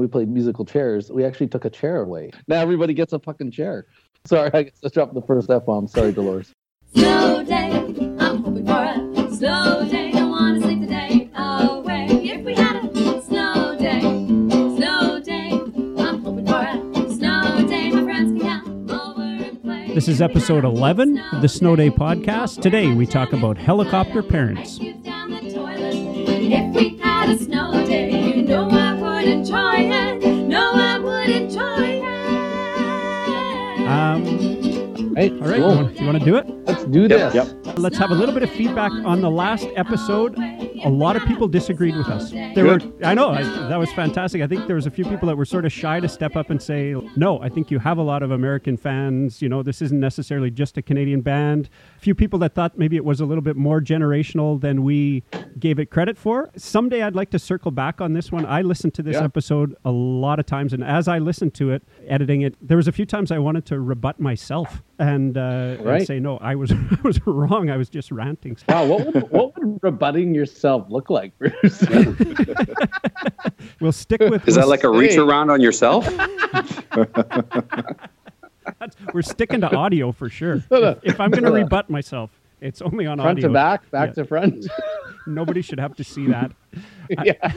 we played musical chairs, we actually took a chair away. Now everybody gets a fucking chair. Sorry, I guess I dropped the first F bomb. Sorry, Dolores. Slow day, I'm hoping for a slow day. Don't wanna sleep the day away. If we had a snow day, snow day, I'm hoping for a snow day. My friends can come over and play. This is episode 11 of the Snow Day podcast. Today we talk about helicopter parents. Youth down the toilet. If we had a snow day, you know I would enjoy it. No, I would enjoy it. Um, Right. all right, cool. you, want, you want to do it? Let's do this. Yep. Let's have a little bit of feedback on the last episode. A lot of people disagreed with us. There were, I know, I, that was fantastic. I think there was a few people that were sort of shy to step up and say, "No, I think you have a lot of American fans. You know, this isn't necessarily just a Canadian band." A few people that thought maybe it was a little bit more generational than we gave it credit for. Someday I'd like to circle back on this one. I listened to this Yeah. episode a lot of times, and as I listened to it, editing it, there was a few times I wanted to rebut myself and, uh, and say, "No, I was I was wrong. I was just ranting." Wow, what would, what would rebutting yourself look like, Bruce? We'll stick with Is we'll that like a reach Hey. around on yourself? We're sticking to audio for sure. if, if I'm going to rebut myself, it's only on audio. front audio. to back, back Yeah. to front. Nobody should have to see that. yeah.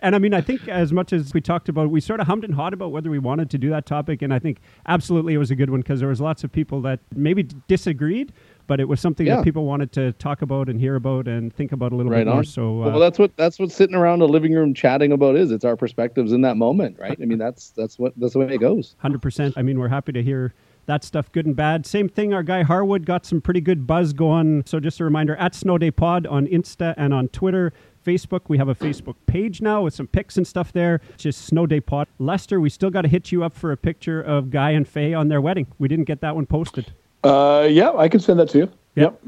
and I mean, I think as much as we talked about, we sort of hummed and hawed about whether we wanted to do that topic, and I think absolutely it was a good one because there was lots of people that maybe disagreed, but it was something Yeah. that people wanted to talk about and hear about and think about a little Right bit more. on. So uh, well, that's what that's what sitting around a living room chatting about is. It's our perspectives in that moment, right? I mean, that's that's what that's the way it goes. Hundred percent. I mean, we're happy to hear that stuff, good and bad. Same thing. Our guy Harwood got some pretty good buzz going. So just a reminder: at Snow Day Pod on Insta and on Twitter, Facebook. We have a Facebook page now with some pics and stuff there. It's Just Snow Day Pod. Lester, we still got to hit you up for a picture of Guy and Faye on their wedding. We didn't get that one posted. Uh, yeah, I can send that to you. Yep.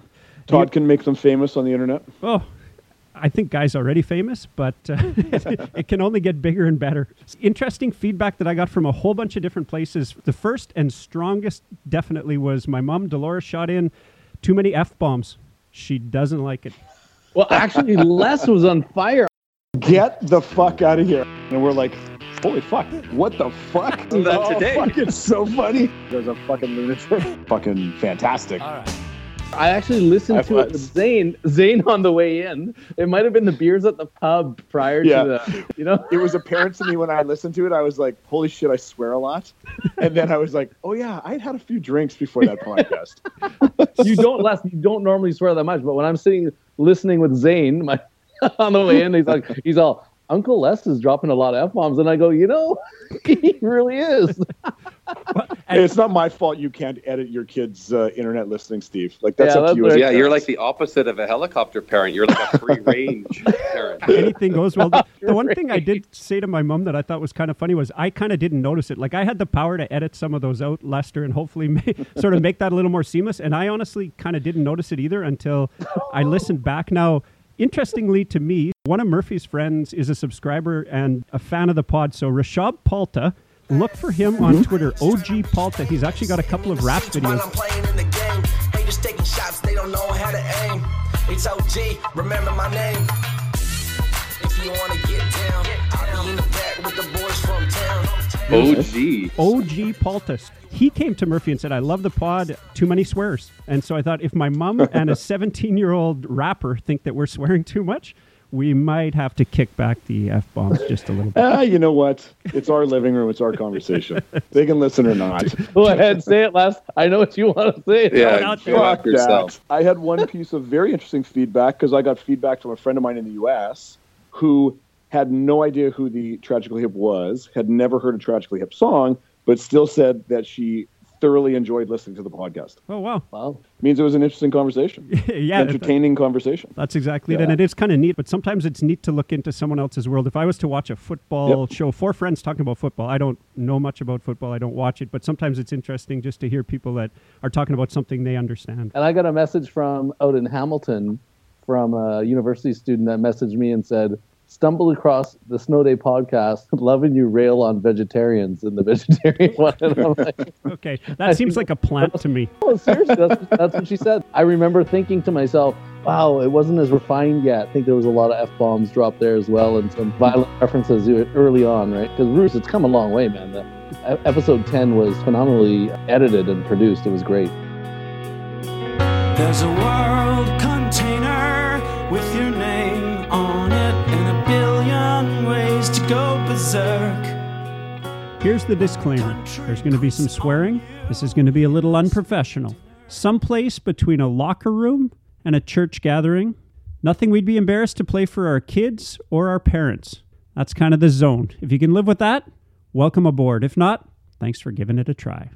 Todd You- can make them famous on the internet. Oh, I think Guy's already famous, but uh, it can only get bigger and better. Interesting feedback that I got from a whole bunch of different places. The first and strongest definitely was my mom, Dolores, shot in too many F bombs. She doesn't like it. Well, actually, Les was on fire. Get the fuck out of here. And we're like, holy fuck, what the fuck? Do that oh, today. Fuck, it's so funny. There's a fucking lunatic. fucking fantastic. I actually listened I to it with Zane. Zane on the way in. It might have been the beers at the pub prior Yeah. to the, you know. It was apparent to me when I listened to it, I was like, holy shit, I swear a lot. And then I was like, oh yeah, I'd had a few drinks before that podcast. you don't last, you don't normally swear that much, but when I'm sitting listening with Zane, my on the way in, he's like, he's all, Uncle Les is dropping a lot of f bombs, and I go, you know, he really is. Hey, it's not my fault you can't edit your kids' uh, internet listening, Steve. Like, that's Yeah, up that's to you. what as I- yeah, a you're like the opposite of a helicopter parent. You're like a free range parent. Anything goes well. The, the one thing I did say to my mom that I thought was kind of funny was I kind of didn't notice it. Like I had the power to edit some of those out, Lester, and hopefully ma- sort of make that a little more seamless. And I honestly kind of didn't notice it either until I listened back. Now, interestingly to me, one of Murphy's friends is a subscriber and a fan of the pod. So Rashab Palta. Look for him on Twitter, OG Palta. He's actually got a couple of rap videos. OG. OG Paltus. He came to Murphy and said, I love the pod, too many swears. And so I thought, if my mom and a 17 year old rapper think that we're swearing too much, we might have to kick back the F bombs just a little bit. Ah, you know what? It's our living room. It's our conversation. They can listen or not. Go ahead, say it, Les. I know what you want to say. Yeah, out there. Fuck yourself. that. I had one piece of very interesting feedback because I got feedback from a friend of mine in the U.S. who had no idea who the Tragically Hip was, had never heard a Tragically Hip song, but still said that she thoroughly enjoyed listening to the podcast. Oh, wow. Wow. means it was an interesting conversation, yeah. that- entertaining conversation. That's exactly it. And it is kind of neat, but sometimes it's neat to look into someone else's world. If I was to watch a football Yep. show, four friends talking about football, I don't know much about football. I don't watch it, but sometimes it's interesting just to hear people that are talking about something they understand. And I got a message from out in Hamilton from a university student that messaged me and said, stumbled across the Snow Day podcast, loving you rail on vegetarians in the vegetarian one. And I'm like, Okay, that seems like a plant to me. oh, seriously, that's, that's what she said. I remember thinking to myself, wow, it wasn't as refined yet. I think there was a lot of f bombs dropped there as well, and some violent references early on, right? Because Bruce, it's come a long way, man. The, episode ten was phenomenally edited and produced. It was great. There's a world container with your name on it and a billion ways to go berserk. Here's the disclaimer there's going to be some swearing. This is going to be a little unprofessional. Someplace between a locker room and a church gathering. Nothing we'd be embarrassed to play for our kids or our parents. That's kind of the zone. If you can live with that, welcome aboard. If not, thanks for giving it a try.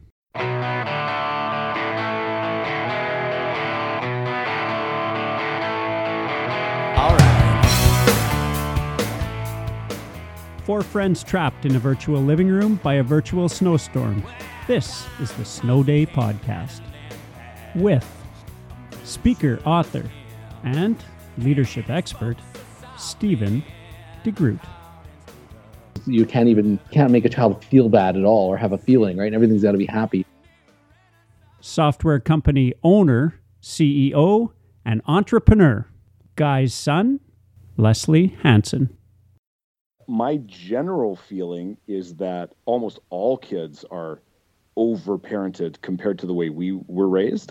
Four friends trapped in a virtual living room by a virtual snowstorm. This is the Snow Day Podcast. With speaker, author, and leadership expert, Stephen DeGroot. You can't even can't make a child feel bad at all or have a feeling, right? Everything's got to be happy. Software company owner, CEO, and entrepreneur, Guy's son, Leslie Hansen. My general feeling is that almost all kids are overparented compared to the way we were raised.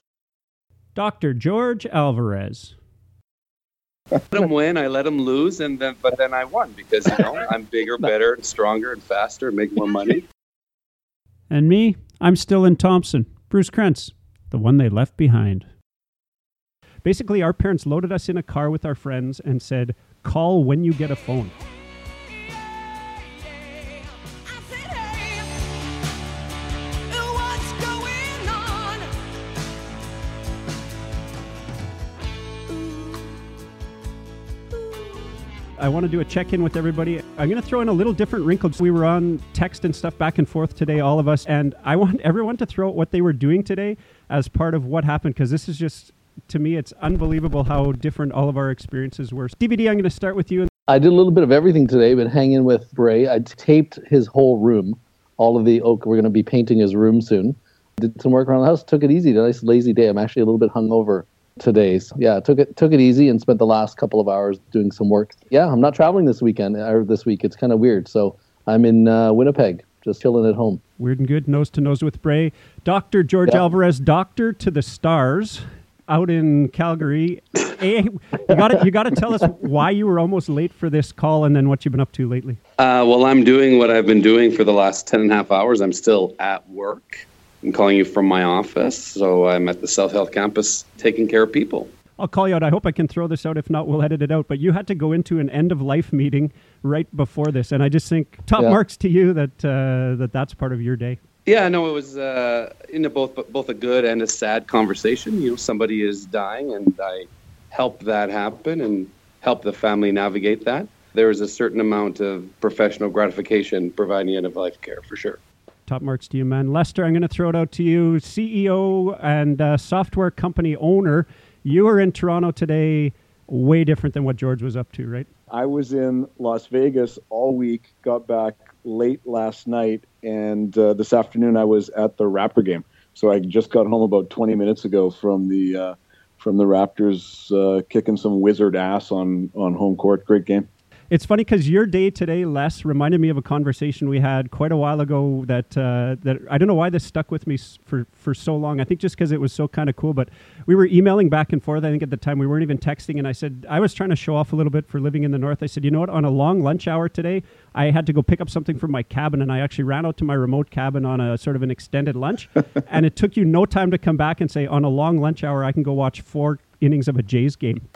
Dr. George Alvarez. let them win, I let them lose, and then but then I won because you know I'm bigger, better, and stronger, and faster, and make more money. And me, I'm still in Thompson. Bruce Krentz, the one they left behind. Basically, our parents loaded us in a car with our friends and said, call when you get a phone. I want to do a check in with everybody. I'm going to throw in a little different wrinkle. We were on text and stuff back and forth today, all of us, and I want everyone to throw out what they were doing today as part of what happened because this is just, to me, it's unbelievable how different all of our experiences were. DVD, I'm going to start with you. I did a little bit of everything today, but hanging with Bray. I taped his whole room, all of the oak. We're going to be painting his room soon. Did some work around the house. Took it easy. Nice lazy day. I'm actually a little bit hungover today. So yeah, took it took it easy and spent the last couple of hours doing some work. Yeah, I'm not traveling this weekend or this week. It's kind of weird. So I'm in uh, Winnipeg, just chilling at home. Weird and good, nose to nose with Bray. Dr. George Yeah. Alvarez, doctor to the stars, out in Calgary. A, you got to you got to tell us why you were almost late for this call, and then what you've been up to lately. Uh, well, I'm doing what I've been doing for the last 10 and a half hours. I'm still at work. I'm calling you from my office, so I'm at the South Health campus taking care of people. I'll call you out. I hope I can throw this out. If not, we'll edit it out. But you had to go into an end of life meeting right before this, and I just think top Yeah. marks to you that uh, that that's part of your day. Yeah, no, it was uh, you know both both a good and a sad conversation. You know, somebody is dying, and I help that happen and help the family navigate that. There is a certain amount of professional gratification providing end of life care for sure. Top marks to you, man. Lester, I'm going to throw it out to you, CEO and uh, software company owner. You were in Toronto today, way different than what George was up to, right? I was in Las Vegas all week, got back late last night, and uh, this afternoon I was at the Raptor game. So I just got home about 20 minutes ago from the uh, from the Raptors uh, kicking some wizard ass on on home court. Great game. It's funny because your day today, Les, reminded me of a conversation we had quite a while ago. That uh, that I don't know why this stuck with me for for so long. I think just because it was so kind of cool. But we were emailing back and forth. I think at the time we weren't even texting. And I said I was trying to show off a little bit for living in the north. I said, you know what? On a long lunch hour today, I had to go pick up something from my cabin, and I actually ran out to my remote cabin on a sort of an extended lunch. and it took you no time to come back and say, on a long lunch hour, I can go watch four innings of a Jays game.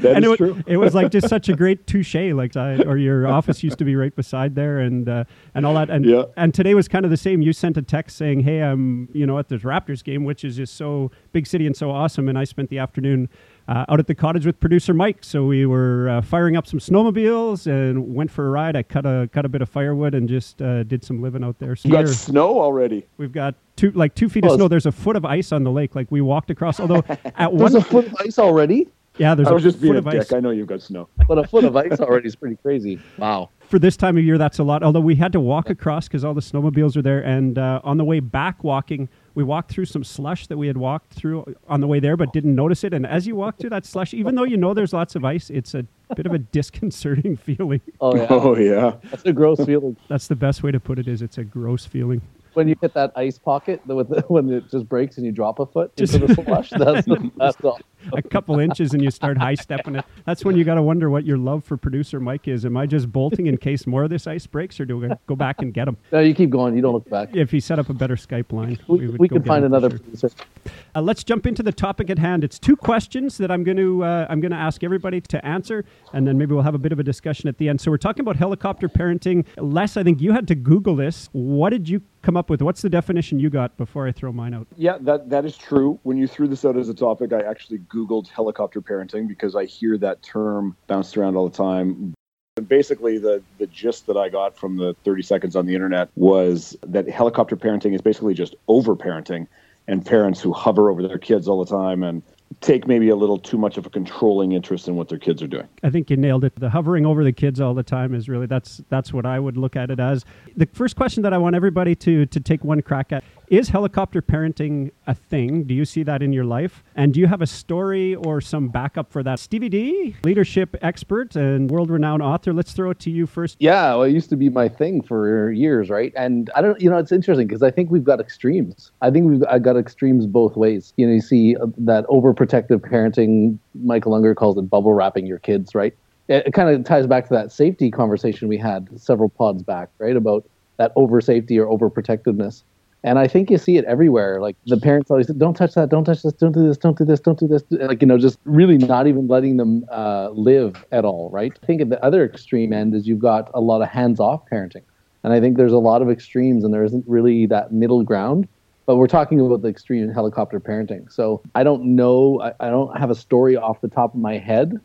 That and is it, true. it was like just such a great touche, like I, or your office used to be right beside there, and uh, and all that. And Yeah. and today was kind of the same. You sent a text saying, "Hey, I'm you know at this Raptors game, which is just so big city and so awesome." And I spent the afternoon uh, out at the cottage with producer Mike, so we were uh, firing up some snowmobiles and went for a ride. I cut a cut a bit of firewood and just uh, did some living out there. So You got snow already. we've got two like two feet Well, of snow. There's a foot of ice on the lake. Like we walked across. Although at There's one a foot of ice already. yeah, there's I was a just being foot a of ice. I know you've got snow. But a foot of ice already is pretty crazy. Wow. for this time of year, that's a lot. Although we had to walk across because all the snowmobiles are there, and uh, on the way back walking, we walked through some slush that we had walked through on the way there, but didn't notice it. And as you walk through that slush, even though you know there's lots of ice, it's a bit of a disconcerting feeling. Oh yeah, Oh yeah. that's a gross feeling That's the best way to put it. Is it's a gross feeling. when you hit that ice pocket the- with the, when it just breaks and you drop a foot Just- into the slush. That's the best. all. A couple inches and you start high stepping it. That's when you got to wonder what your love for producer Mike is. Am I just bolting in case more of this ice breaks, or do we go back and get him? No, you keep going. You don't look back. If he set up a better Skype line, We, would we can get find another sure. producer. Uh, let's jump into the topic at hand. It's two questions that I'm going to uh, I'm going to ask everybody to answer, and then maybe we'll have a bit of a discussion at the end. So we're talking about helicopter parenting. Les, I think you had to Google this. What did you come up with? What's the definition you got before I throw mine out? Yeah, that that is true. When you threw this out as a topic, I actually Googled helicopter parenting because I hear that term bounced around all the time. And basically, the the gist that I got from the 30 seconds on the internet was that helicopter parenting is basically just over parenting, and parents who hover over their kids all the time and take maybe a little too much of a controlling interest in what their kids are doing. I think you nailed it. The hovering over the kids all the time is really that's that's what I would look at it as. The first question that I want everybody to to take one crack at is helicopter parenting a thing? Do you see that in your life? And do you have a story or some backup for that? Stevie D, leadership expert and world-renowned author. Let's throw it to you first. Yeah, well, it used to be my thing for years, right? And I don't, you know, it's interesting because I think we've got extremes. I think we've I got extremes both ways. You know, you see uh, that overprotective parenting. Michael Ungar calls it bubble wrapping your kids, right? It, kind of ties back to that safety conversation we had several pods back, right? About that over safety or overprotectiveness. And I think you see it everywhere. Like the parents always "Don't touch that! Don't touch this! Don't do this! Don't do this! Don't do this!" Like you know, just really not even letting them uh, live at all. Right? I think at the other extreme end is you've got a lot of hands-off parenting, and I think there's a lot of extremes, and there isn't really that middle ground. But we're talking about the extreme helicopter parenting. So I don't know. I, I don't have a story off the top of my head,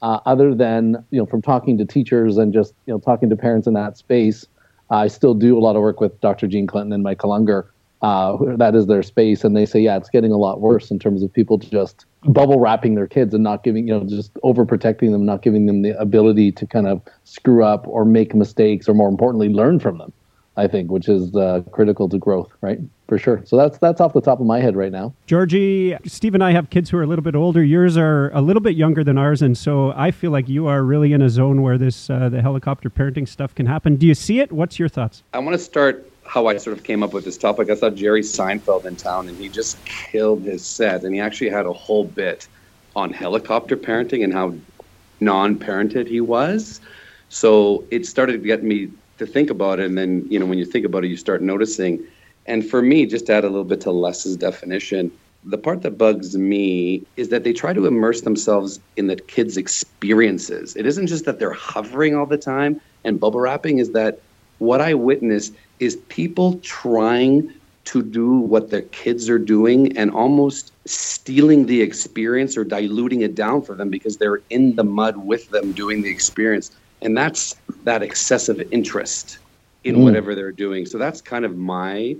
uh, other than you know from talking to teachers and just you know talking to parents in that space. I still do a lot of work with Dr. Jean Clinton and Michael Ungar. Uh, that is their space, and they say, yeah, it's getting a lot worse in terms of people just bubble wrapping their kids and not giving, you know, just overprotecting them, not giving them the ability to kind of screw up or make mistakes, or more importantly, learn from them. I think, which is uh, critical to growth, right? For sure. So that's that's off the top of my head right now. Georgie, Steve and I have kids who are a little bit older. Yours are a little bit younger than ours, and so I feel like you are really in a zone where this uh, the helicopter parenting stuff can happen. Do you see it? What's your thoughts? I want to start how I sort of came up with this topic. I saw Jerry Seinfeld in town, and he just killed his set. And he actually had a whole bit on helicopter parenting and how non-parented he was. So it started to get me to think about it. And then, you know, when you think about it, you start noticing. And for me, just to add a little bit to Les's definition, the part that bugs me is that they try to immerse themselves in the kids' experiences. It isn't just that they're hovering all the time and bubble wrapping, is that what I witness is people trying to do what their kids are doing and almost stealing the experience or diluting it down for them because they're in the mud with them doing the experience. And that's that excessive interest in Mm. whatever they're doing. So that's kind of my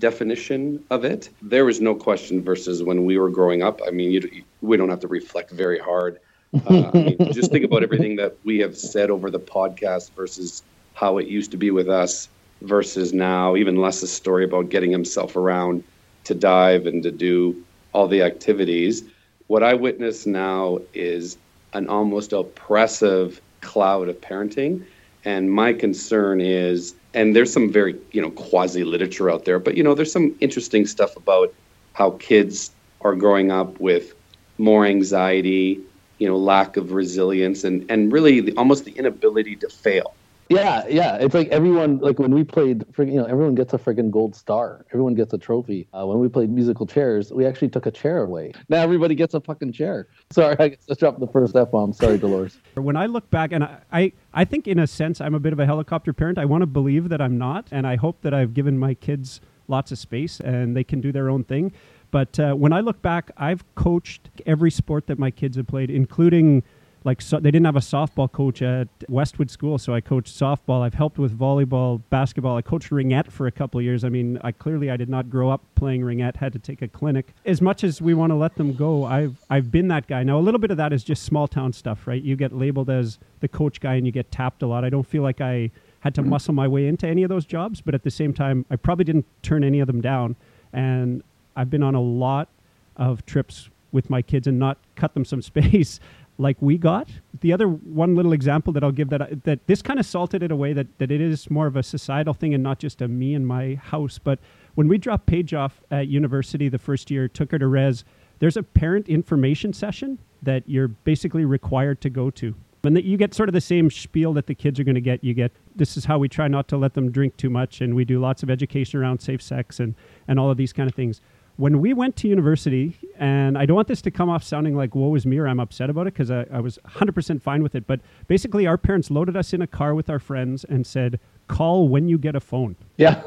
definition of it. There was no question versus when we were growing up. I mean, you, we don't have to reflect very hard. Uh, I mean, just think about everything that we have said over the podcast versus how it used to be with us versus now. Even Les's a story about getting himself around to dive and to do all the activities. What I witness now is an almost oppressive cloud of parenting. And my concern is, and there's some very, you know, quasi literature out there, but, you know, there's some interesting stuff about how kids are growing up with more anxiety, you know, lack of resilience, and, and really the, almost the inability to fail. Yeah, yeah. It's like everyone, like when we played, you know, everyone gets a friggin' gold star. Everyone gets a trophy. Uh, when we played musical chairs, we actually took a chair away. Now everybody gets a fucking chair. Sorry, I just dropped the first F bomb. Sorry, Dolores. When I look back, and I, I, I think in a sense I'm a bit of a helicopter parent. I want to believe that I'm not, and I hope that I've given my kids lots of space and they can do their own thing. But uh, when I look back, I've coached every sport that my kids have played, including like so, they didn't have a softball coach at Westwood School, so I coached softball. I've helped with volleyball, basketball. I coached ringette for a couple of years. I mean, I clearly I did not grow up playing ringette. Had to take a clinic. As much as we want to let them go, I've I've been that guy. Now a little bit of that is just small town stuff, right? You get labeled as the coach guy and you get tapped a lot. I don't feel like I had to muscle my way into any of those jobs, but at the same time, I probably didn't turn any of them down. and I've been on a lot of trips with my kids and not cut them some space like we got. The other one little example that I'll give that that this kind of salted it away that that it is more of a societal thing and not just a me and my house. But when we dropped Paige off at university the first year, took her to res, there's a parent information session that you're basically required to go to. And that you get sort of the same spiel that the kids are going to get. You get this is how we try not to let them drink too much, and we do lots of education around safe sex and and all of these kind of things when we went to university, and I don't want this to come off sounding like woe is me or I'm upset about it because I, I was 100% fine with it, but basically our parents loaded us in a car with our friends and said, call when you get a phone Yeah.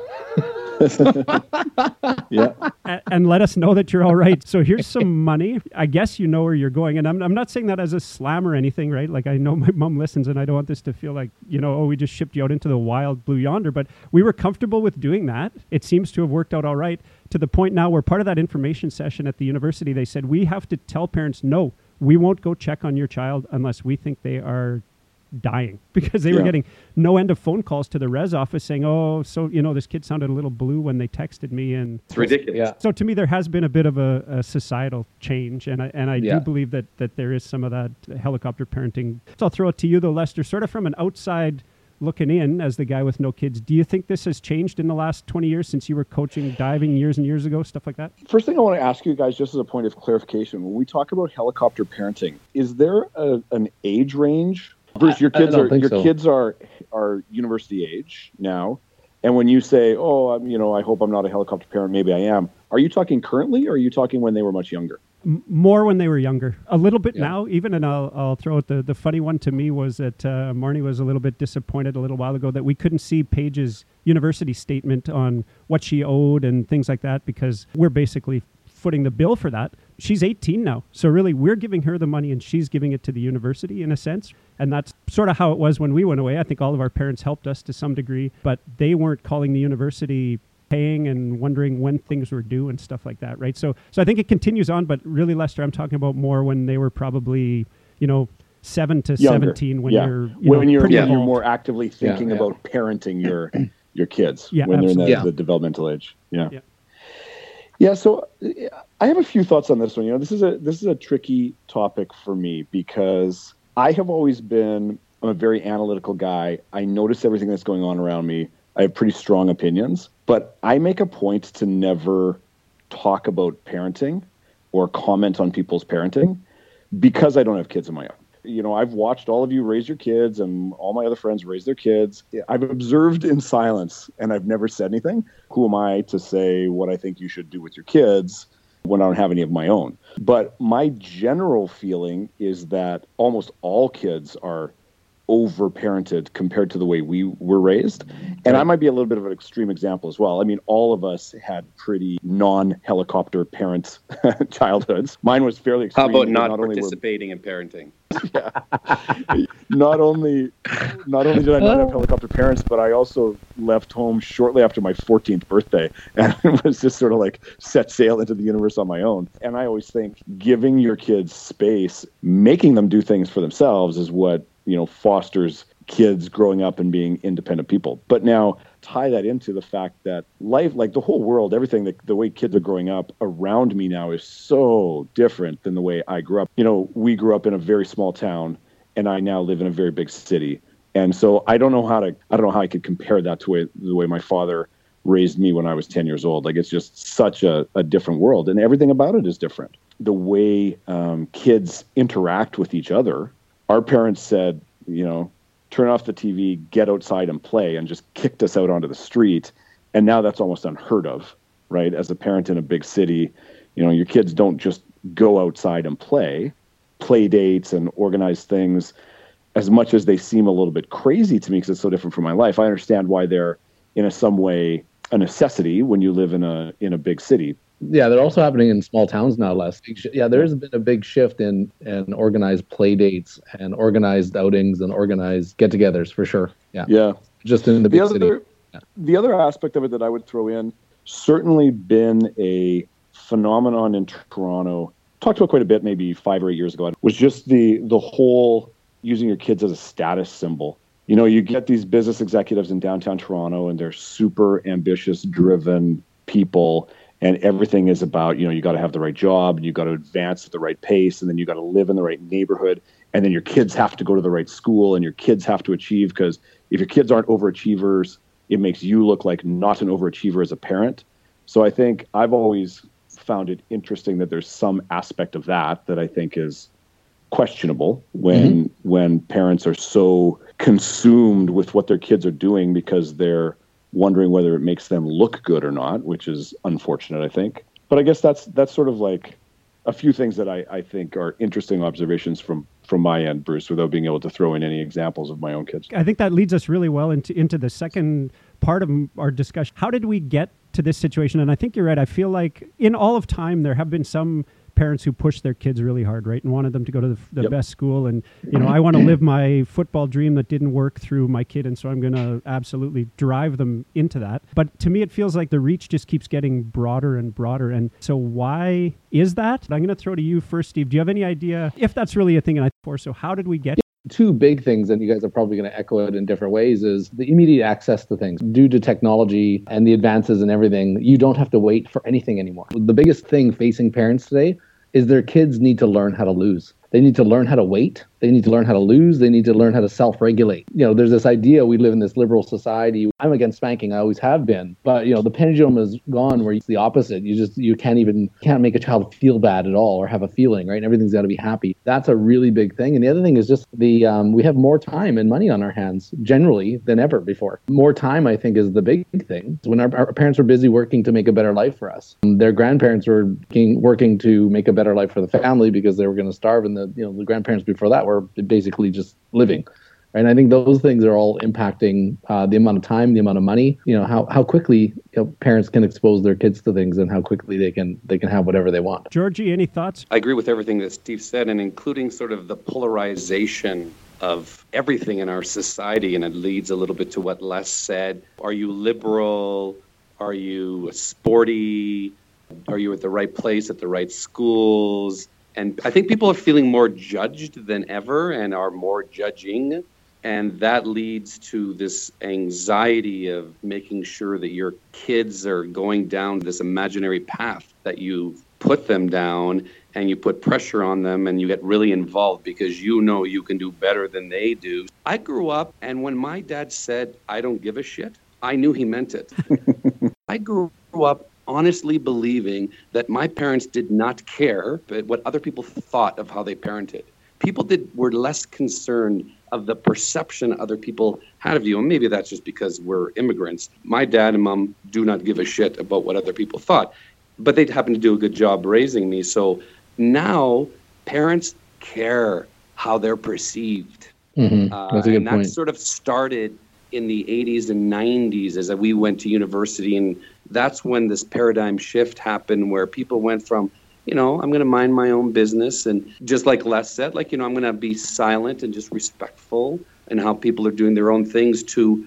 Yeah. a- and let us know that you're all right. So here's some money. I guess you know where you're going. And I'm, I'm not saying that as a slam or anything, right? Like I know my mom listens and I don't want this to feel like, you know, oh, we just shipped you out into the wild blue yonder. But we were comfortable with doing that. It seems to have worked out all right to the point now where part of that information session at the university, they said, we have to tell parents, no, we won't go check on your child unless we think they are dying because they were getting no end of phone calls to the res office saying, "Oh, so you know, this kid sounded a little blue when they texted me." And It's ridiculous. Yeah. so, to me, there has been a bit of a, a societal change, and I and I Yeah. do believe that that there is some of that helicopter parenting. So, I'll throw it to you, though, Lester. Sort of from an outside looking in, as the guy with no kids, do you think this has changed in the last twenty years since you were coaching diving years and years ago, stuff like that? First thing I want to ask you guys, just as a point of clarification, when we talk about helicopter parenting, is there a, an age range? Bruce, your I- I kids are your so. kids are are university age now, and when you say, "Oh, I'm, you know, I hope I'm not a helicopter parent," maybe I am. Are you talking currently, or are you talking when they were much younger? M- more when they were younger. A little bit Yeah. now, even, and I'll, I'll throw out The, the funny one to me was that uh, Marnie was a little bit disappointed a little while ago that we couldn't see Paige's university statement on what she owed and things like that because we're basically footing the bill for that. She's 18 now. So really, we're giving her the money and she's giving it to the university in a sense. And that's sort of how it was when we went away. I think all of our parents helped us to some degree, but they weren't calling the university paying and wondering when things were due and stuff like that, right? So, so I think it continues on, but really, Lester, I'm talking about more when they were probably, you know, seven to Younger. seventeen when yeah. you're you when know, you're pretty when you're more actively thinking yeah. about parenting your your kids Yeah, when they're in the. Yeah. the developmental age. Yeah. Yeah. Yeah, so I have a few thoughts on this one. You know, this is a this is a tricky topic for me because I have always been I'm a very analytical guy. I notice everything that's going on around me. I have pretty strong opinions, but I make a point to never talk about parenting or comment on people's parenting because I don't have kids of my own. You know, I've watched all of you raise your kids and all my other friends raise their kids. I've observed in silence and I've never said anything. Who am I to say what I think you should do with your kids when I don't have any of my own? But my general feeling is that almost all kids are overparented compared to the way we were raised. And I might be a little bit of an extreme example as well. I mean, all of us had pretty non-helicopter parent childhoods. Mine was fairly How about not, only were participating in parenting? not only not only did I not have oh. helicopter parents, but I also left home shortly after my 14th birthday and was just sort of like set sail into the universe on my own. And I always think giving your kids space, making them do things for themselves is what, you know, fosters kids growing up and being independent people. But now tie that into the fact that life, like the whole world, everything, that the way kids are growing up around me now is so different than the way I grew up. You know, we grew up in a very small town and I now live in a very big city. And so I don't know how to, I don't know how I could compare that to way, the way my father raised me when I was 10 years old. Like it's just such a, a different world and everything about it is different. The way um, kids interact with each other, our parents said, you know, turn off the TV, get outside and play, and just kicked us out onto the street. And now that's almost unheard of, right? As a parent in a big city, you know, your kids don't just go outside and play, play dates and organize things as much as they seem a little bit crazy to me because it's so different from my life. I understand why they're in a, some way a necessity when you live in a in a big city. Yeah, they're also happening in small towns now. Less, yeah, there has been a big shift in in organized play dates and organized outings and organized get-togethers for sure. Yeah, Yeah. just in the the big city. other the other aspect of it that I would throw in certainly been a phenomenon in Toronto. Talked about quite a bit, maybe five or eight years ago. Was just the the whole using your kids as a status symbol. You know, you get these business executives in downtown Toronto, and they're super ambitious, driven people, and everything is about you know you got to have the right job and you got to advance at the right pace and then you got to live in the right neighborhood. And then your kids have to go to the right school and your kids have to achieve because if your kids aren't overachievers it makes you look like not an overachiever as a parent. So i think i've always found it interesting that there's some aspect of that that i think is questionable when mm-hmm. when parents are so consumed with what their kids are doing because they're wondering whether it makes them look good or not, which is unfortunate, I think. But I guess that's that's sort of like a few things that I, I think are interesting observations from from my end, Bruce, without being able to throw in any examples of my own kids. I think that leads us really well into into the second part of our discussion. How did we get to this situation? And I think you're right. I feel like in all of time there have been some parents who push their kids really hard, right, and wanted them to go to the, the Yep. best school. And you know, I want to live my football dream that didn't work through my kid, and so I'm going to absolutely drive them into that. But to me, it feels like the reach just keeps getting broader and broader. And so, why is that? I'm going to throw to you first, Steve. Do you have any idea if that's really a thing? And I for so, how did we get? two big things, and you guys are probably going to echo it in different ways, is the immediate access to things. Due to technology and the advances and everything, you don't have to wait for anything anymore. The biggest thing facing parents today is their kids need to learn how to lose. They need to learn how to wait. They need to learn how to lose. They need to learn how to self regulate. You know, there's this idea we live in this liberal society. I'm against spanking. I always have been. But, you know, the pendulum is gone where it's the opposite. You just, you can't even, can't make a child feel bad at all or have a feeling, right? And everything's got to be happy. That's a really big thing. And the other thing is just the, um, we have more time and money on our hands generally than ever before. More time, I think, is the big thing. When our, our parents were busy working to make a better life for us, their grandparents were working to make a better life for the family because they were going to starve. And the, you know, the grandparents before that were basically just living. And I think those things are all impacting uh, the amount of time, the amount of money. You know how, how quickly you know, parents can expose their kids to things, and how quickly they can they can have whatever they want. Georgie, any thoughts? I agree with everything that Steve said, and including sort of the polarization of everything in our society. And it leads a little bit to what Les said. Are you liberal? Are you sporty? Are you at the right place at the right schools? And I think people are feeling more judged than ever and are more judging. And that leads to this anxiety of making sure that your kids are going down this imaginary path that you put them down and you put pressure on them and you get really involved because you know you can do better than they do. I grew up, and when my dad said, I don't give a shit, I knew he meant it. I grew up honestly believing that my parents did not care but what other people thought of how they parented. People did were less concerned of the perception other people had of you. And maybe that's just because we're immigrants. My dad and mom do not give a shit about what other people thought, but they happen to do a good job raising me. So now parents care how they're perceived. Mm-hmm. Uh, That's and that sort of started in the 80s and 90s as we went to university. And that's when this paradigm shift happened where people went from, you know, I'm going to mind my own business. And just like Les said, like, you know, I'm going to be silent and just respectful and how people are doing their own things to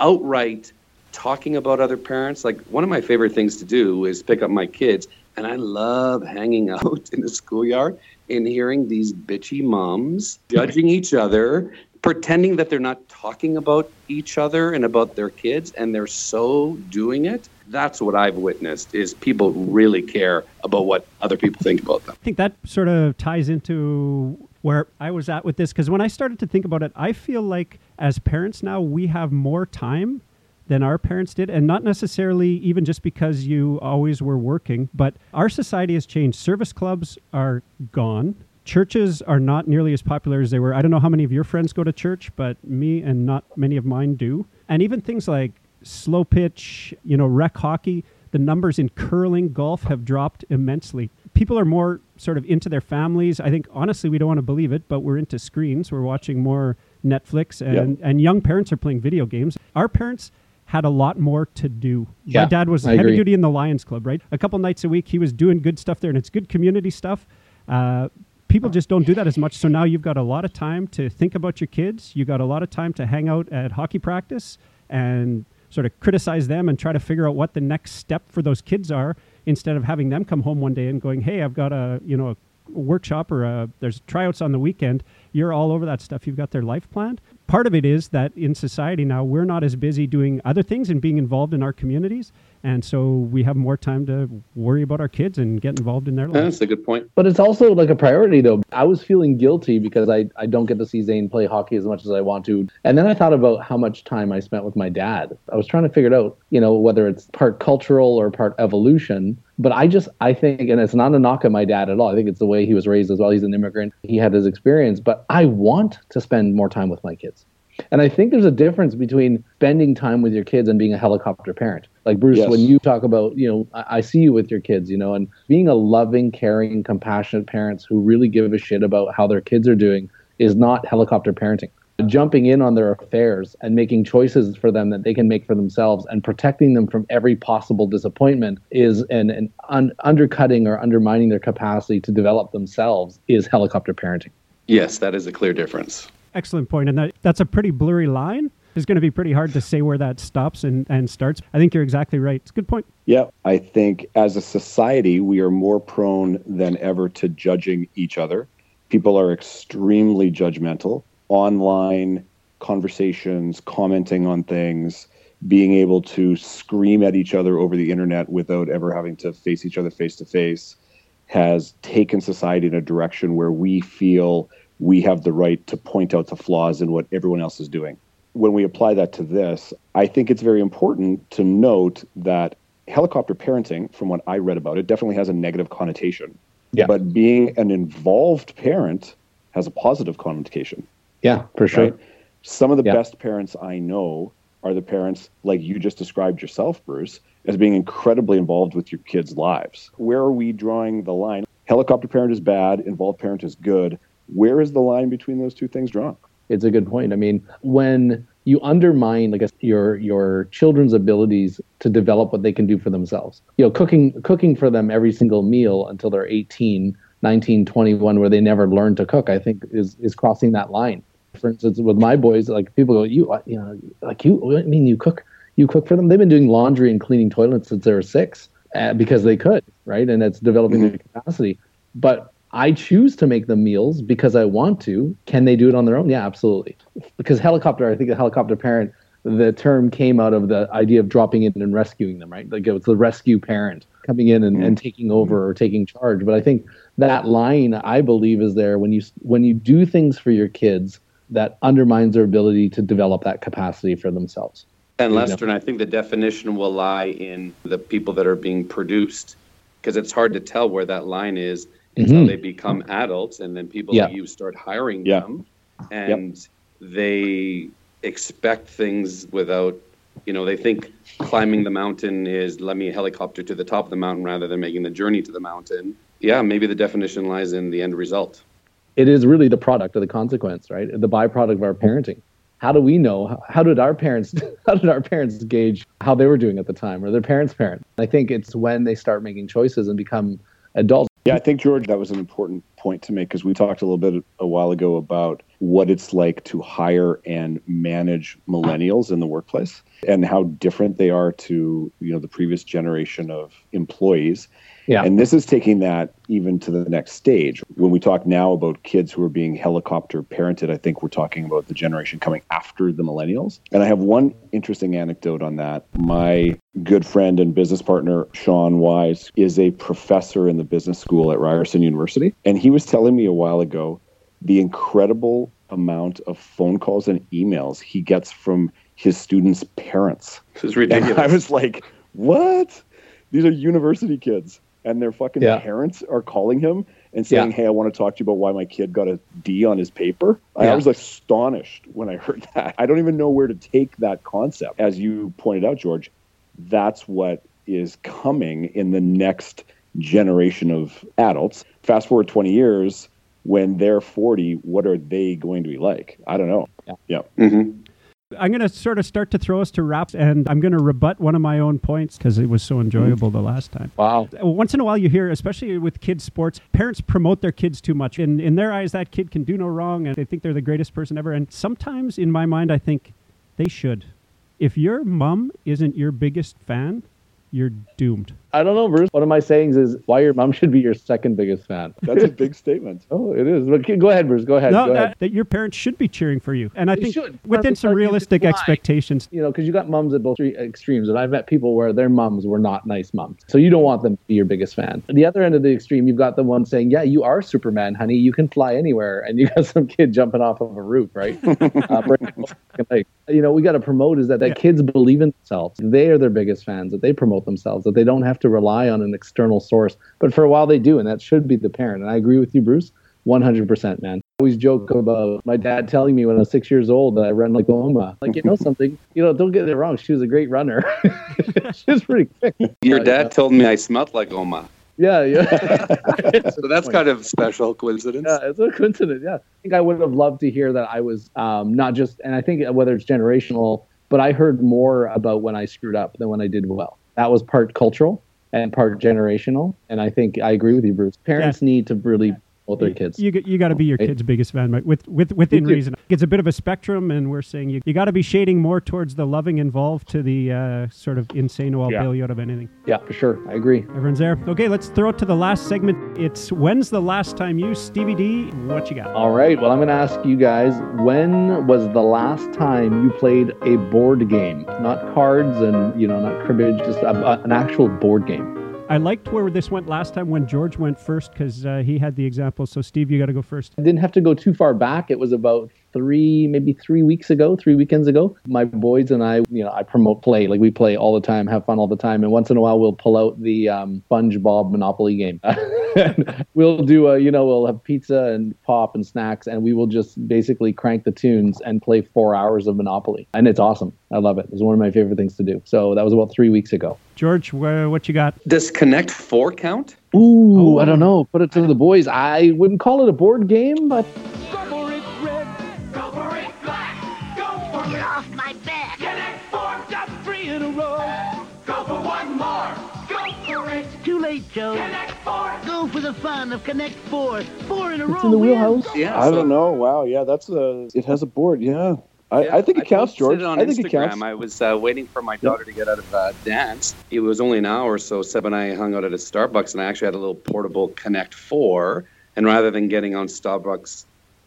outright talking about other parents. Like, one of my favorite things to do is pick up my kids. And I love hanging out in the schoolyard and hearing these bitchy moms judging each other, pretending that they're not talking about each other and about their kids, and they're so doing it. That's what I've witnessed is people really care about what other people think about them. I think that sort of ties into where I was at with this because when I started to think about it, I feel like as parents now we have more time than our parents did, and not necessarily even just because you always were working, but our society has changed. Service clubs are gone. Churches are not nearly as popular as they were. I don't know how many of your friends go to church, but me and not many of mine do. And even things like slow pitch, you know, rec hockey, the numbers in curling, golf have dropped immensely. People are more sort of into their families. I think honestly, we don't want to believe it, but we're into screens. We're watching more Netflix, and and young parents are playing video games. Our parents had a lot more to do. Yeah, My dad was I heavy agree. duty in the Lions Club, right? A couple nights a week, he was doing good stuff there, and it's good community stuff. Uh, people just don't do that as much. So now you've got a lot of time to think about your kids. You got a lot of time to hang out at hockey practice and sort of criticize them and try to figure out what the next step for those kids are instead of having them come home one day and going, "Hey, I've got a you know a workshop or a, there's tryouts on the weekend." You're all over that stuff. You've got their life planned. Part of it is that in society now we're not as busy doing other things and being involved in our communities, and so we have more time to worry about our kids and get involved in their lives. That's a good point. But it's also like a priority, though. I was feeling guilty because I, I don't get to see Zane play hockey as much as I want to. And then I thought about how much time I spent with my dad. I was trying to figure it out, you know, whether it's part cultural or part evolution. But I just, I think, and it's not a knock on my dad at all. I think it's the way he was raised as well. He's an immigrant, he had his experience. But I want to spend more time with my kids. And I think there's a difference between spending time with your kids and being a helicopter parent. Like Bruce, Yes. when you talk about, you know, I, I see you with your kids, you know, and being a loving, caring, compassionate parents who really give a shit about how their kids are doing is not helicopter parenting. Jumping in on their affairs and making choices for them that they can make for themselves and protecting them from every possible disappointment is an, an un, undercutting or undermining their capacity to develop themselves is helicopter parenting. Yes, that is a clear difference. Excellent point, and that that's a pretty blurry line. It's going to be pretty hard to say where that stops and, and starts. I think you're exactly right. It's a good point. Yeah, I think as a society, we are more prone than ever to judging each other. People are extremely judgmental. Online conversations, commenting on things, being able to scream at each other over the internet without ever having to face each other face to face has taken society in a direction where we feel we have the right to point out the flaws in what everyone else is doing. When we apply that to this, I think it's very important to note that helicopter parenting, from what I read about it, definitely has a negative connotation. Yeah. But being an involved parent has a positive connotation. Yeah, for sure. Right? Some of the Yeah. best parents I know are the parents like you just described yourself, Bruce, as being incredibly involved with your kids' lives. Where are we drawing the line? Helicopter parent is bad, involved parent is good. Where is the line between those two things drawn? It's a good point. I mean, when you undermine, like your your children's abilities to develop what they can do for themselves, you know, cooking cooking for them every single meal until they're 18, 19, 21, where they never learn to cook, I think is is crossing that line. For instance, with my boys, like people go, you uh, you know, like you, you mean you cook you cook for them? They've been doing laundry and cleaning toilets since they were six uh, because they could, right? And it's developing their capacity. But I choose to make them meals because I want to. Can they do it on their own? Yeah, absolutely. Because helicopter, I think the helicopter parent, the term came out of the idea of dropping in and rescuing them, right? Like it was the rescue parent coming in and, and mm-hmm. taking over or taking charge. But I think that line, I believe, is there when you when you do things for your kids that undermines their ability to develop that capacity for themselves. And Lester, and I think the definition will lie in the people that are being produced, because it's hard to tell where that line is until Mhm. they become adults, and then people Yeah. like you start hiring Yeah. them, and they expect things without, you know, they think climbing the mountain is let me helicopter to the top of the mountain rather than making the journey to the mountain. Yeah, maybe the definition lies in the end result. it is really the product of the consequence, right? The byproduct of our parenting. How do we know? How did our parents? How did our parents gauge how they were doing at the time, or their parents' parents? I think it's when they start making choices and become adults. Yeah, I think George, that was an important point to make because we talked a little bit a while ago about what it's like to hire and manage millennials in the workplace and how different they are to you know the previous generation of employees. Yeah. And this is taking that even to the next stage. When we talk now about kids who are being helicopter parented, I think we're talking about the generation coming after the millennials. And I have one interesting anecdote on that. My good friend and business partner, Sean Wise, is a professor in the business school at Ryerson University. And he was telling me a while ago the incredible amount of phone calls and emails he gets from his students' parents. This is And ridiculous. I was like, what? These are university kids. And their fucking Yeah. parents are calling him and saying, Yeah. hey, I want to talk to you about why my kid got a D on his paper. I was astonished when I heard that. I don't even know where to take that concept. As you pointed out, George, that's what is coming in the next generation of adults. Fast forward 20 years, when they're 40, what are they going to be like? I don't know. Yeah. Mhm. I'm going to sort of start to throw us to wraps, and I'm going to rebut one of my own points because it was so enjoyable the last time. Wow. Once in a while, you hear, especially with kids' sports, parents promote their kids too much. In, in their eyes, that kid can do no wrong, and they think they're the greatest person ever. And sometimes, in my mind, I think they should. If your mom isn't your biggest fan, you're doomed. I don't know, Bruce. One of my sayings is why your mom should be your second biggest fan. That's a big statement. Oh, it is. But go ahead, Bruce. Go ahead. no, go ahead. that, that your parents should be cheering for you, and I They think should, within some because you realistic expectations. you know, because you got mums at both extremes, and I've met people where their mums were not nice mums. So you don't want them to be your biggest fan. At the other end of the extreme, you've got the one saying, "Yeah, you are Superman, honey. You can fly anywhere," and you got some kid jumping off of a roof, right? uh, breaking fucking leg. you know, we got to promote is that that Yeah. kids believe in themselves. They are their biggest fans. That they promote themselves. That they don't have to rely on an external source. But for a while, they do, and that should be the parent. And I agree with you, Bruce. 100%, man. I always joke about my dad telling me when I was six years old that I run like Oma. Like, you know something? You know, don't get it wrong. She was a great runner. she was pretty quick. Your dad told me I smelled like Oma. Yeah, yeah. So that's kind of a special coincidence. Yeah, it's a coincidence. Yeah, I think I would have loved to hear that I was um, not just, and I think whether it's generational, but I heard more about when I screwed up than when I did well. That was part cultural and part generational, and I think I agree with you, Bruce. Parents need to really promote their kids. You, you got to be your Right. kid's biggest fan, Mike, with, with within reason. It's a bit of a spectrum, and we're saying you, you got to be shading more towards the loving involved to the uh, sort of insane, I'll Yeah. bail you out of anything. yeah, for sure. I agree. Everyone's there. Okay, let's throw it to the last segment. It's when's the last time you, Stevie D? What you got? All right. Well, I'm going to ask you guys when was the last time you played a board game? Not cards and, you know, not cribbage, just a, a- an actual board game. I liked where this went last time when George went first because uh, he had the example. So, Steve, you got to go first. I didn't have to go too far back. It was about three, maybe three weeks ago, three weekends ago. My boys and I, you know, I promote play. Like we play all the time, have fun all the time. And once in a while, we'll pull out the um, SpongeBob Monopoly game. And we'll do a, you know, we'll have pizza and pop and snacks, and we will just basically crank the tunes and play four hours of Monopoly. And it's awesome. I love it. It's one of my favorite things to do. So that was about three weeks ago. George, wh- what you got? Does Connect Four count? Ooh, I don't know. Put it to the boys. I wouldn't call it a board game, but late, Joe. Connect four. Go for the fun of Connect Four. Four in a row. it's in the wheelhouse. Yeah. I so- don't know. Wow. Yeah, that's a. It has a board. Yeah. I, Yeah, I think it counts, George. It on I think Instagram. it counts. I was uh, waiting for my daughter to get out of uh, dance. It was only an hour, so Seb and I hung out at a Starbucks, and I actually had a little portable Connect Four. And rather than getting on Starbucks,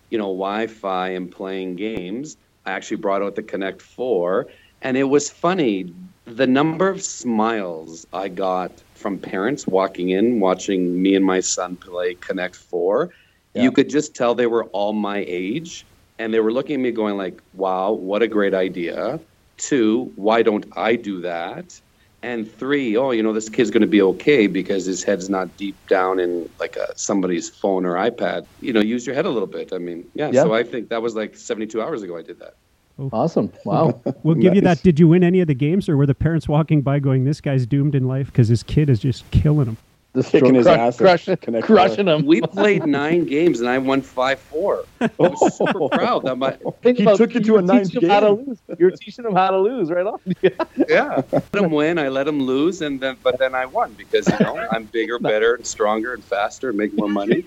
you know, Wi-Fi and playing games, I actually brought out the Connect Four, and it was funny. The number of smiles I got from parents walking in, watching me and my son play Connect Four, Yeah. you could just tell they were all my age and they were looking at me going like wow what a great idea. Two why don't i do that? And three oh you know this kid's going to be okay because his head's not deep down in like a, somebody's phone or ipad. You know use your head a little bit. I mean yeah, Yeah. so i think that was like 72 hours ago i did that Awesome. Wow. We'll give you that. Did you win any of the games, or were the parents walking by going, "This guy's doomed in life because his kid is just killing him"? Just Kicking his crush- ass at crushing, Connect crushing them. we played nine games and i won five four i was super proud that my Think He about- took you to a ninth teaching them How to game. lose. You're teaching them how to lose, right off. yeah let them win i let them lose and then but then i won because you know i'm bigger better and stronger and faster and make more money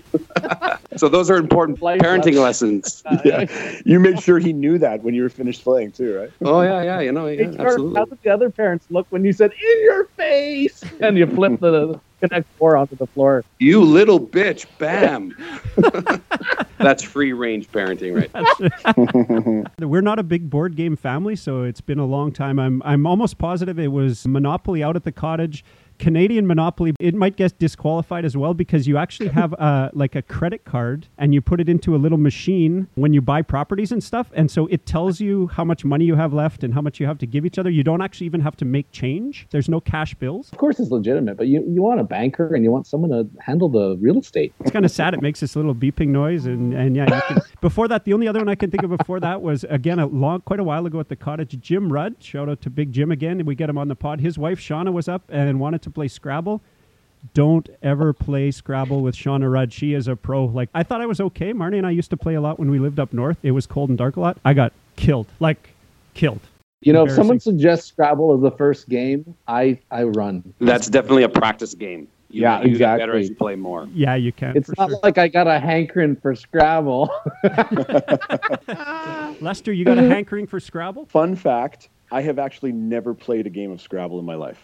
so those are important Life parenting lessons. lessons yeah. You made sure he knew that when you were finished playing too, right? oh yeah yeah you know yeah, George, absolutely How did the other parents look when you said "in your face" and you flipped the connect four onto the floor? you little bitch bam that's free range parenting right We're not a big board game family, so it's been a long time. I'm I'm almost positive it was Monopoly out at the cottage. Canadian Monopoly, it might get disqualified as well because you actually have uh, like a credit card and you put it into a little machine when you buy properties and stuff. And so it tells you how much money you have left and how much you have to give each other. You don't actually even have to make change. There's no cash bills. Of course, it's legitimate, but you, you want a banker and you want someone to handle the real estate. It's kind of sad. It makes this little beeping noise, and and yeah. Can, before that, the only other one I can think of before that was again a long, quite a while ago at the cottage. Jim Rudd, shout out to Big Jim again. We get him on the pod. His wife Shauna was up and wanted to play Scrabble. Don't ever play Scrabble with Shauna Rudd. She is a pro. Like I thought I was okay. Marnie and I used to play a lot when we lived up north. It was cold and dark a lot. I got killed, like killed. You know, if someone suggests Scrabble as the first game, I I run. that's definitely a practice game you, Yeah, you get better exactly. as you play more Yeah, you can. It's not sure. like I got a hankering for Scrabble. Lester, you got a hankering for Scrabble? Fun fact: I have actually never played a game of Scrabble in my life.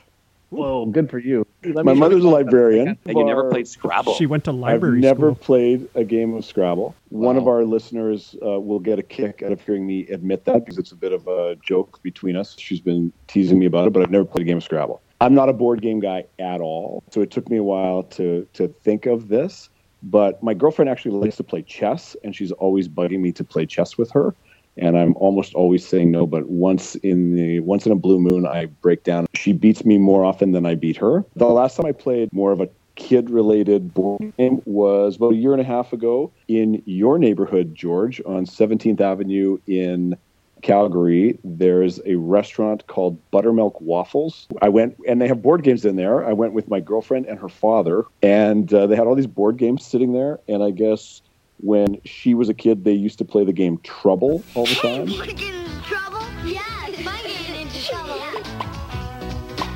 Whoa, good for you. Let My mother's a librarian. And you never played Scrabble. She went to library. I've never school. played a game of Scrabble. One of our listeners uh, will get a kick out of hearing me admit that because it's a bit of a joke between us. She's been teasing me about it, but I've never played a game of Scrabble. I'm not a board game guy at all, so it took me a while to to think of this. But my girlfriend actually likes to play chess, and she's always bugging me to play chess with her. And I'm almost always saying no. But once in the once in a blue moon, I break down. She beats me more often than I beat her. The last time I played more of a kid related board game was about a year and a half ago in your neighborhood, George, on 17th Avenue in Calgary. There's a restaurant called Buttermilk Waffles. I went and they have board games in there. I went with my girlfriend and her father, and uh, they had all these board games sitting there. And I guess when she was a kid, they used to play the game Trouble all the time. Wanna get into trouble? Yeah, it's fun getting into trouble.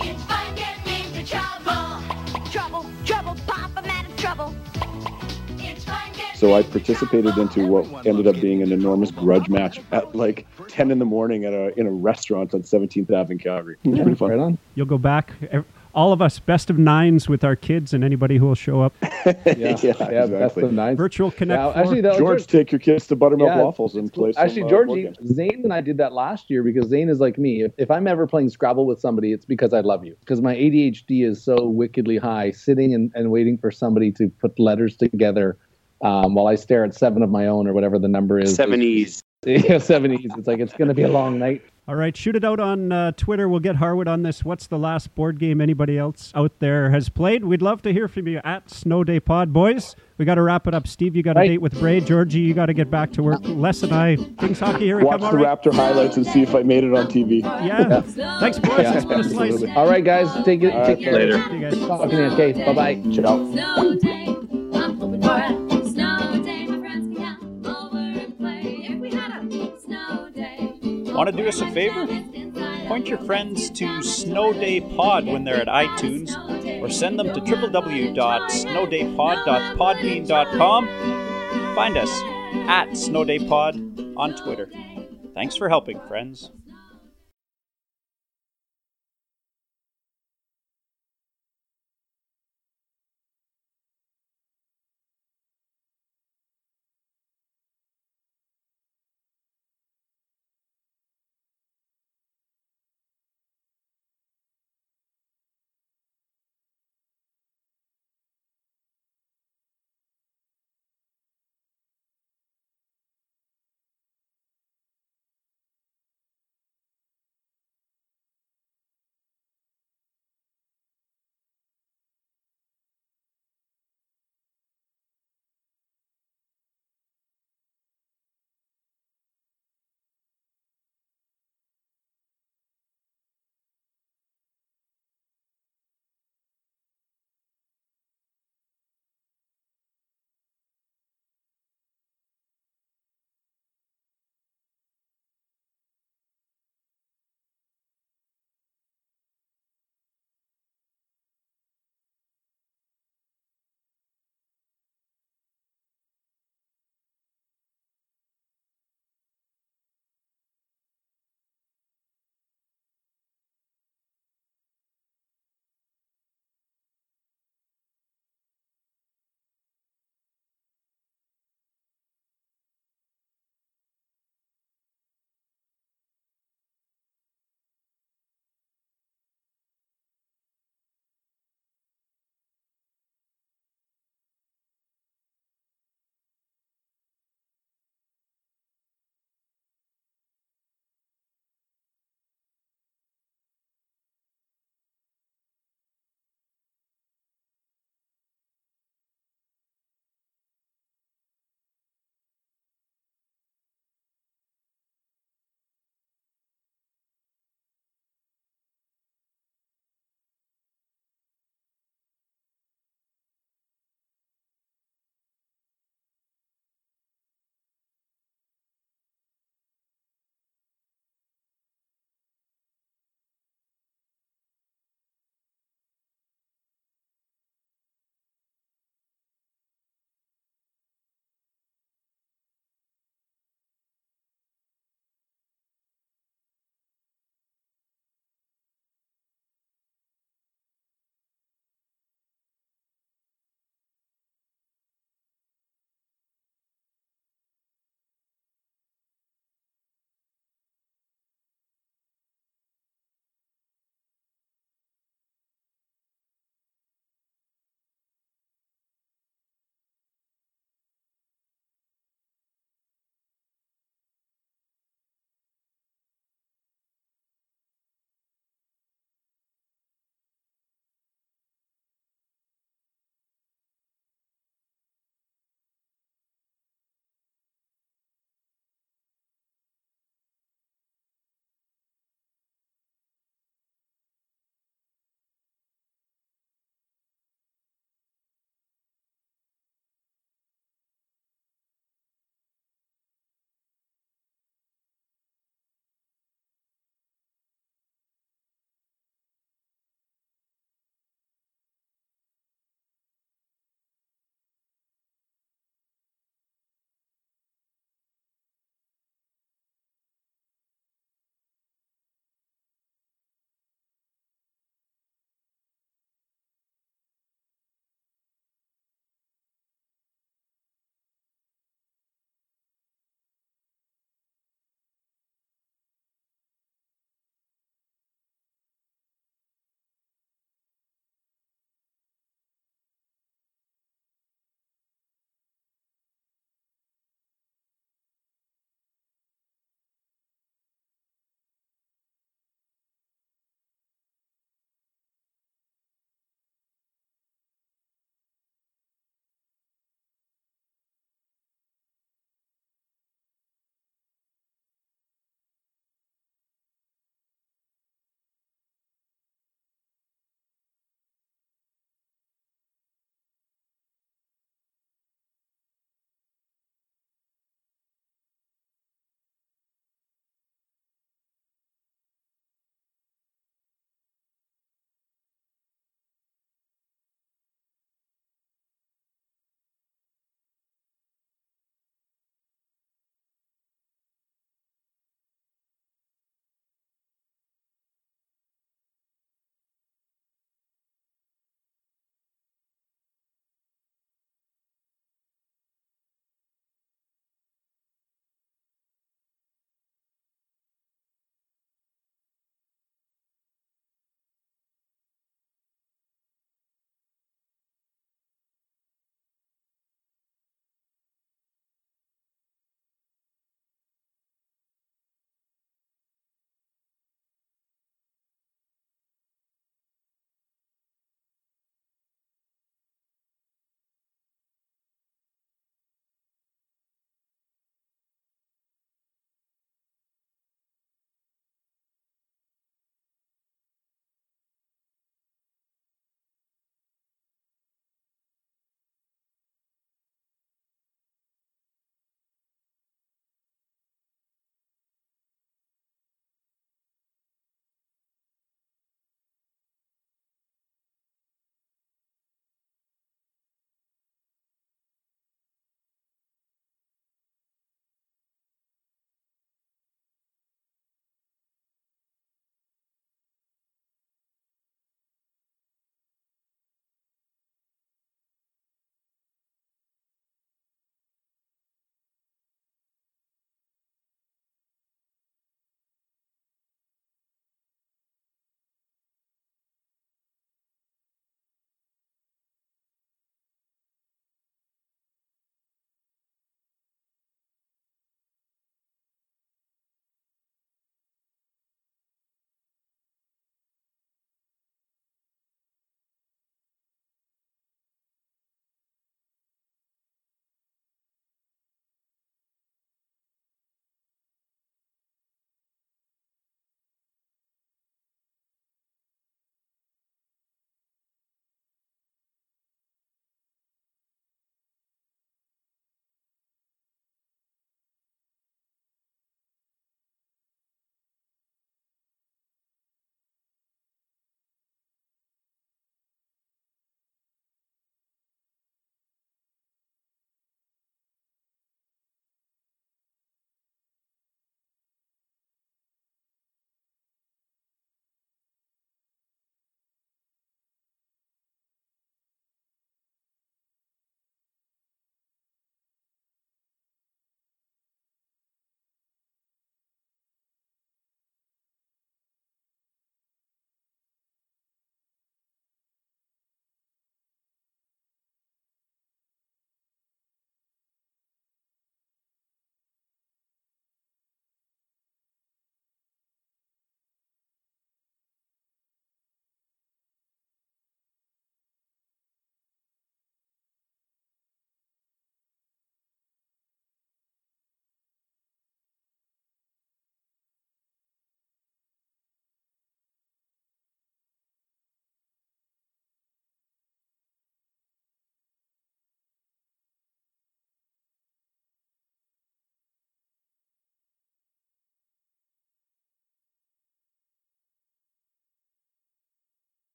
It's fun getting into trouble. Trouble, trouble, pop, I'm out of trouble. It's fun getting So I participated into what ended up being an enormous grudge match at like 10 in the morning at a in a restaurant on 17th Ave in Calgary. It was pretty fun. Right on. You'll go back. Ev- All of us, best of nines with our kids and anybody who will show up. Yeah, Yeah, yeah, that's exactly. the nine. Virtual Connect. Now, actually, that, George, take your kids to Buttermilk Yeah, Waffles and play some Actually, uh, Georgie, games. Zane and I did that last year because Zane is like me. If, if I'm ever playing Scrabble with somebody, it's because I love you. Because my ADHD is so wickedly high, sitting and, and waiting for somebody to put letters together um, while I stare at seven of my own or whatever the number is. Seven E's. Yeah, seven E's. It's like, it's going to be a long night. All right, shoot it out on uh, Twitter. We'll get Harwood on this. What's the last board game anybody else out there has played? We'd love to hear from you at Snow Day Pod. Boys, we got to wrap it up. Steve, you got a date with Bray. Georgie, you got to get back to work. Les and I, Kings Hockey, here we Watch come. the All right. Raptor highlights and see if I made it on TV. Yeah. Thanks, boys. Yeah, it's been a slice. absolutely. All right, guys. Take it. All take right, care. later. See you guys. Talking in. Okay. Bye bye. Ciao. Want to do us a favor? Point your friends to Snow Day Pod when they're at iTunes, or send them to www.snowdaypod.podbean.com. Find us at Snow Day Pod on Twitter. Thanks for helping, friends.